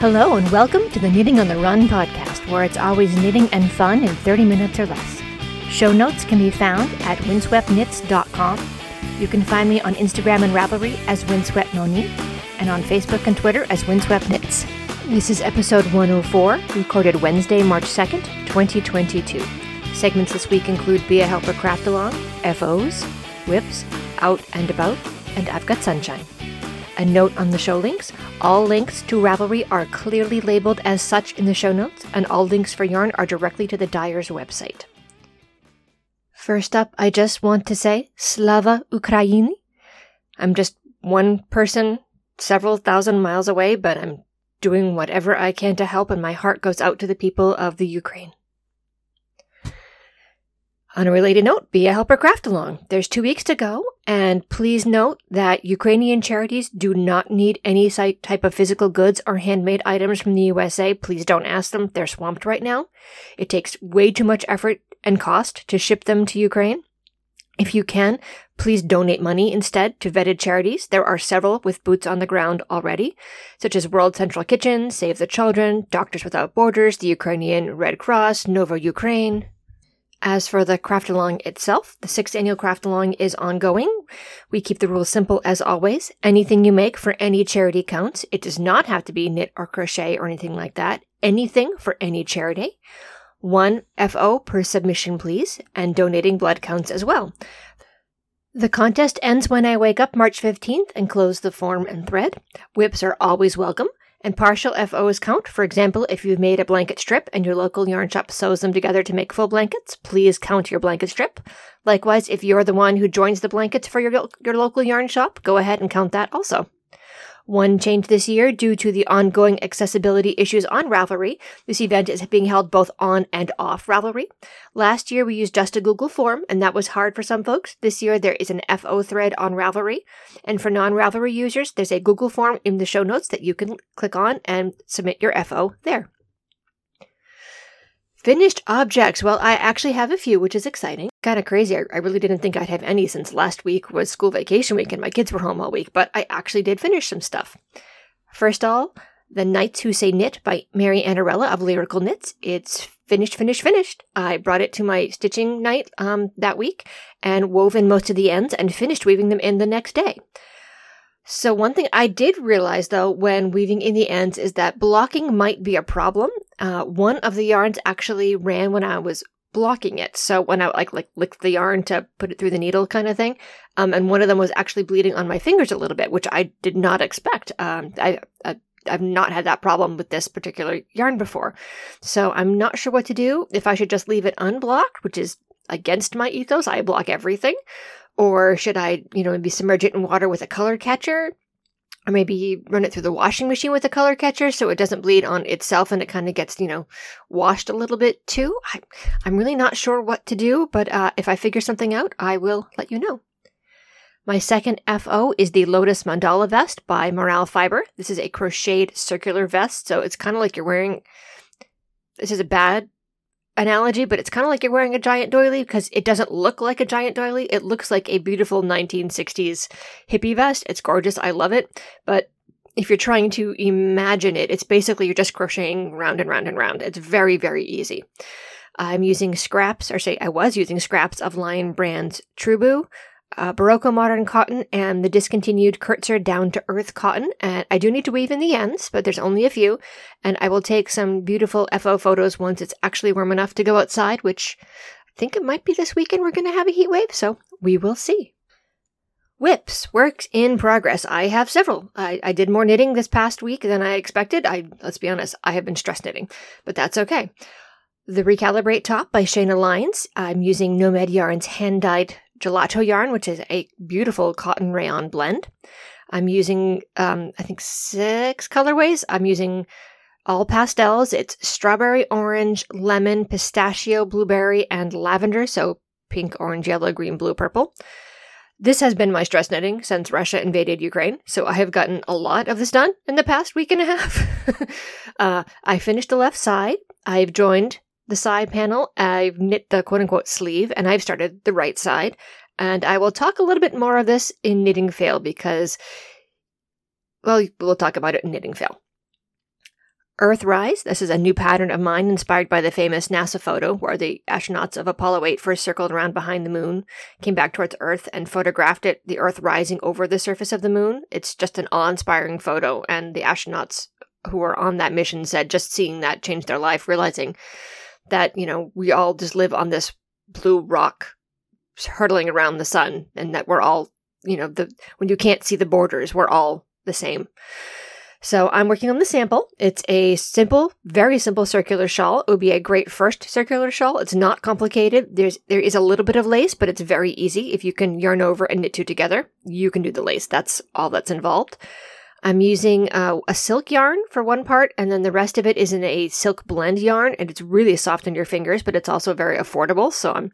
Hello, and welcome to the Knitting on the Run podcast, where it's always knitting and fun in 30 minutes or less. Show notes can be found at windsweptknits.com. You can find me on Instagram and Ravelry as Windswept and on Facebook and Twitter as Windswept Knits. This is episode 104, recorded Wednesday, March 2nd, 2022. Segments this week include Be a Helper Craft Along, FOs, Whips, Out and About, and I've Got Sunshine. A note on the show links all links to Ravelry are clearly labeled as such in the show notes, and all links for yarn are directly to the dyer's website. First up, I just want to say Slava Ukraini. I'm just one person several thousand miles away, but I'm doing whatever I can to help, and my heart goes out to the people of the Ukraine. On a related note, be a helper craft along. There's two weeks to go, and please note that Ukrainian charities do not need any type of physical goods or handmade items from the USA. Please don't ask them. They're swamped right now. It takes way too much effort and cost to ship them to Ukraine. If you can, please donate money instead to vetted charities. There are several with boots on the ground already, such as World Central Kitchen, Save the Children, Doctors Without Borders, the Ukrainian Red Cross, Nova Ukraine, as for the craft along itself, the sixth annual craft along is ongoing. We keep the rules simple as always. Anything you make for any charity counts. It does not have to be knit or crochet or anything like that. Anything for any charity. One FO per submission, please, and donating blood counts as well. The contest ends when I wake up March 15th and close the form and thread. Whips are always welcome. And partial FOs count. For example, if you've made a blanket strip and your local yarn shop sews them together to make full blankets, please count your blanket strip. Likewise, if you're the one who joins the blankets for your, your local yarn shop, go ahead and count that also. One change this year due to the ongoing accessibility issues on Ravelry. This event is being held both on and off Ravelry. Last year we used just a Google form and that was hard for some folks. This year there is an FO thread on Ravelry. And for non-Ravelry users, there's a Google form in the show notes that you can click on and submit your FO there. Finished objects. Well, I actually have a few, which is exciting. Kind of crazy. I, I, really didn't think I'd have any since last week was school vacation week and my kids were home all week, but I actually did finish some stuff. First all, The Knights Who Say Knit by Mary Annarella of Lyrical Knits. It's finished, finished, finished. I brought it to my stitching night um, that week and wove in most of the ends and finished weaving them in the next day. So, one thing I did realize though when weaving in the ends is that blocking might be a problem. Uh, one of the yarns actually ran when I was blocking it. So when I like like licked the yarn to put it through the needle kind of thing, um, and one of them was actually bleeding on my fingers a little bit, which I did not expect. Um, I, I I've not had that problem with this particular yarn before, so I'm not sure what to do. If I should just leave it unblocked, which is against my ethos, I block everything, or should I, you know, maybe submerge it in water with a color catcher? Or maybe run it through the washing machine with a color catcher so it doesn't bleed on itself and it kind of gets, you know, washed a little bit too. I, am really not sure what to do, but uh, if I figure something out, I will let you know. My second FO is the Lotus Mandala Vest by Morale Fiber. This is a crocheted circular vest, so it's kind of like you're wearing. This is a bad analogy, but it's kind of like you're wearing a giant doily because it doesn't look like a giant doily. It looks like a beautiful 1960s hippie vest. It's gorgeous. I love it. But if you're trying to imagine it, it's basically you're just crocheting round and round and round. It's very, very easy. I'm using scraps, or say I was using scraps of Lion Brand's Truboo uh, Berroco Modern Cotton and the discontinued Kertzer Down to Earth Cotton. And I do need to weave in the ends, but there's only a few. And I will take some beautiful FO photos once it's actually warm enough to go outside, which I think it might be this weekend we're going to have a heat wave, so we will see. Whips, works in progress. I have several. I, I did more knitting this past week than I expected. I let's be honest, I have been stress knitting, but that's okay. The Recalibrate Top by Shayna Lines. I'm using Nomad Yarn's hand dyed gelato yarn, which is a beautiful cotton rayon blend. I'm using, um, I think, six colorways. I'm using all pastels. It's strawberry, orange, lemon, pistachio, blueberry, and lavender. So pink, orange, yellow, green, blue, purple. This has been my stress knitting since Russia invaded Ukraine, so I have gotten a lot of this done in the past week and a half. uh, I finished the left side. I've joined the side panel, I've knit the quote unquote sleeve, and I've started the right side. And I will talk a little bit more of this in Knitting Fail because, well, we'll talk about it in Knitting Fail. Earthrise. This is a new pattern of mine inspired by the famous NASA photo where the astronauts of Apollo 8 first circled around behind the moon, came back towards Earth, and photographed it, the Earth rising over the surface of the moon. It's just an awe inspiring photo, and the astronauts who were on that mission said just seeing that changed their life, realizing that, you know, we all just live on this blue rock hurtling around the sun and that we're all, you know, the when you can't see the borders, we're all the same. So I'm working on the sample. It's a simple, very simple circular shawl. It would be a great first circular shawl. It's not complicated. There's there is a little bit of lace, but it's very easy. If you can yarn over and knit two together, you can do the lace. That's all that's involved. I'm using uh, a silk yarn for one part, and then the rest of it is in a silk blend yarn, and it's really soft on your fingers, but it's also very affordable. So I'm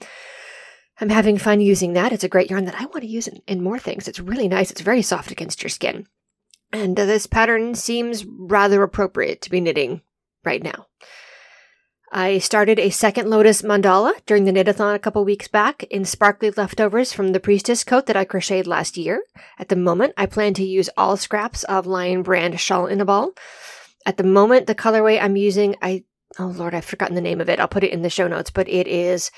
I'm having fun using that. It's a great yarn that I want to use in, in more things. It's really nice. It's very soft against your skin. And uh, this pattern seems rather appropriate to be knitting right now. I started a second Lotus mandala during the knitathon a couple weeks back in sparkly leftovers from the priestess coat that I crocheted last year. At the moment, I plan to use all scraps of Lion brand shawl in a ball. At the moment, the colorway I'm using, I oh lord, I've forgotten the name of it. I'll put it in the show notes, but it is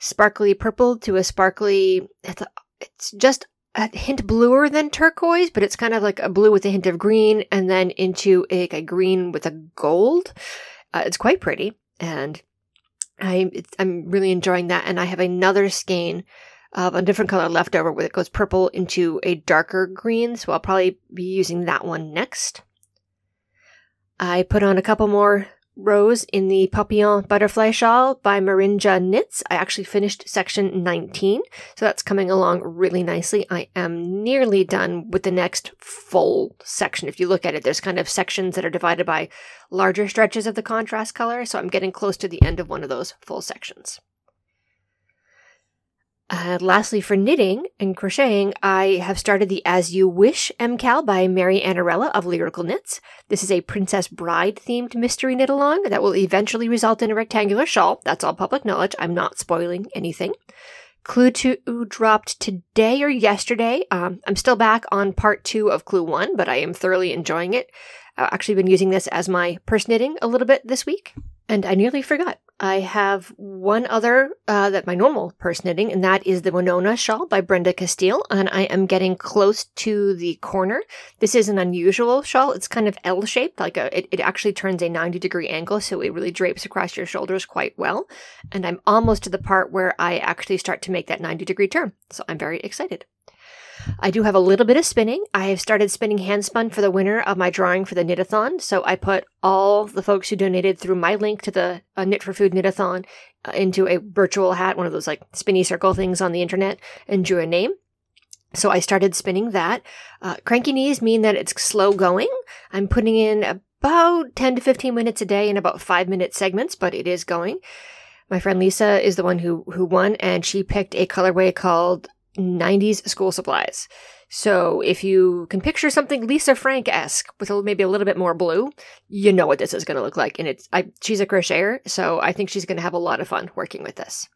sparkly purple to a sparkly. It's, a, it's just a hint bluer than turquoise, but it's kind of like a blue with a hint of green, and then into a, a green with a gold. Uh, it's quite pretty, and I I'm really enjoying that. And I have another skein of a different color left over where it goes purple into a darker green, so I'll probably be using that one next. I put on a couple more rows in the Papillon Butterfly Shawl by Marinja Knits. I actually finished section 19, so that's coming along really nicely. I am nearly done with the next full section. If you look at it, there's kind of sections that are divided by larger stretches of the contrast color, so I'm getting close to the end of one of those full sections. Uh, lastly, for knitting and crocheting, I have started the As You Wish MCAL by Mary Annarella of Lyrical Knits. This is a Princess Bride themed mystery knit along that will eventually result in a rectangular shawl. That's all public knowledge. I'm not spoiling anything. Clue 2 dropped today or yesterday. Um, I'm still back on part 2 of Clue 1, but I am thoroughly enjoying it. I've actually been using this as my purse knitting a little bit this week. And I nearly forgot. I have one other uh, that my normal purse knitting, and that is the Winona shawl by Brenda Castiel. And I am getting close to the corner. This is an unusual shawl. It's kind of L shaped, like a, it, it actually turns a 90 degree angle, so it really drapes across your shoulders quite well. And I'm almost to the part where I actually start to make that 90 degree turn. So I'm very excited. I do have a little bit of spinning. I have started spinning handspun for the winner of my drawing for the knitathon. So I put all the folks who donated through my link to the uh, Knit for Food knitathon uh, into a virtual hat, one of those like spinny circle things on the internet, and drew a name. So I started spinning that. Uh, cranky knees mean that it's slow going. I'm putting in about 10 to 15 minutes a day in about five minute segments, but it is going. My friend Lisa is the one who, who won, and she picked a colorway called 90s school supplies. So if you can picture something Lisa Frank esque with a, maybe a little bit more blue, you know what this is going to look like. And it's I, she's a crocheter, so I think she's going to have a lot of fun working with this.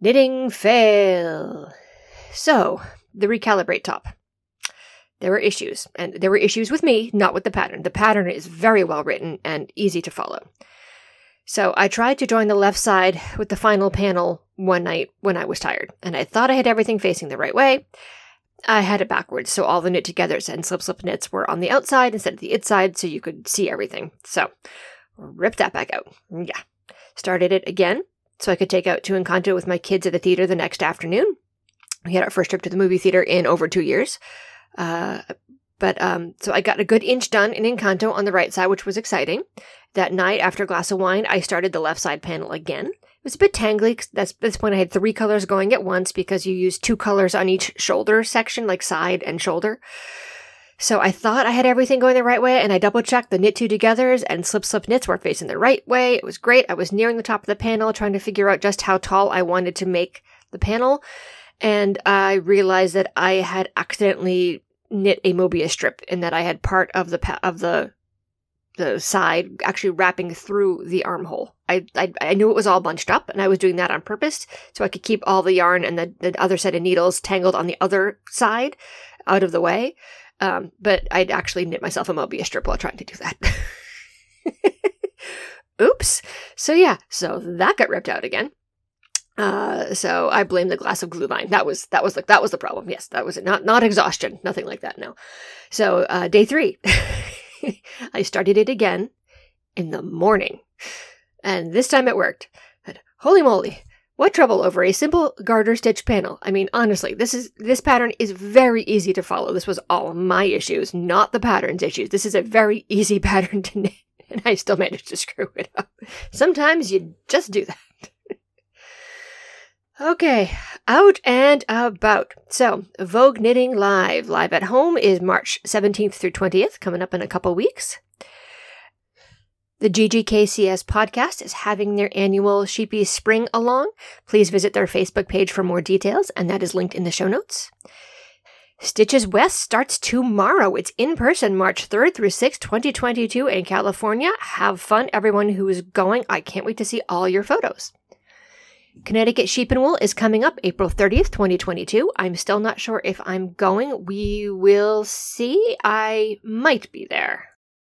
Knitting fail. So the recalibrate top. There were issues, and there were issues with me, not with the pattern. The pattern is very well written and easy to follow. So I tried to join the left side with the final panel one night when I was tired, and I thought I had everything facing the right way. I had it backwards, so all the knit togethers and slip slip knits were on the outside instead of the inside, so you could see everything. So, rip that back out. Yeah. Started it again, so I could take out to Encanto with my kids at the theater the next afternoon. We had our first trip to the movie theater in over two years. Uh, but um, so I got a good inch done in Encanto on the right side, which was exciting. That night, after a glass of wine, I started the left side panel again. It was a bit tangly. That's at this point I had three colors going at once because you use two colors on each shoulder section, like side and shoulder. So I thought I had everything going the right way, and I double checked the knit two togethers and slip slip knits were facing the right way. It was great. I was nearing the top of the panel, trying to figure out just how tall I wanted to make the panel, and I realized that I had accidentally knit a Mobius strip in that I had part of the pa- of the the side actually wrapping through the armhole. I, I I knew it was all bunched up, and I was doing that on purpose so I could keep all the yarn and the, the other set of needles tangled on the other side out of the way. Um, but I'd actually knit myself a Mobius strip while trying to do that. Oops. So yeah, so that got ripped out again. Uh, so I blame the glass of glühwein. That was that was the that was the problem. Yes, that was it. Not not exhaustion. Nothing like that. No. So uh, day three, I started it again in the morning, and this time it worked. And holy moly! What trouble over a simple garter stitch panel? I mean, honestly, this is this pattern is very easy to follow. This was all my issues, not the pattern's issues. This is a very easy pattern to knit, and I still managed to screw it up. Sometimes you just do that. Okay, out and about. So, Vogue Knitting Live. Live at home is March 17th through 20th, coming up in a couple weeks. The GGKCS podcast is having their annual Sheepy Spring Along. Please visit their Facebook page for more details, and that is linked in the show notes. Stitches West starts tomorrow. It's in person, March 3rd through 6th, 2022 in California. Have fun, everyone who is going. I can't wait to see all your photos. Connecticut Sheep and Wool is coming up April 30th, 2022. I'm still not sure if I'm going. We will see. I might be there.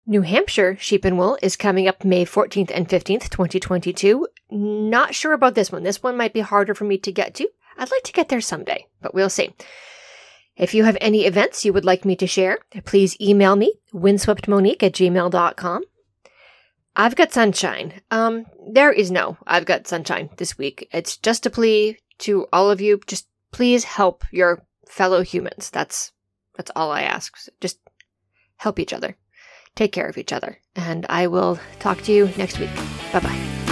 New Hampshire Sheep and Wool is coming up May 14th and 15th, 2022. Not sure about this one. This one might be harder for me to get to. I'd like to get there someday, but we'll see. If you have any events you would like me to share, please email me, windsweptmonique at gmail.com. I've got sunshine. Um, there is no I've got sunshine this week. It's just a plea to all of you. Just please help your fellow humans. That's that's all I ask. Just help each other. Take care of each other. And I will talk to you next week. Bye bye.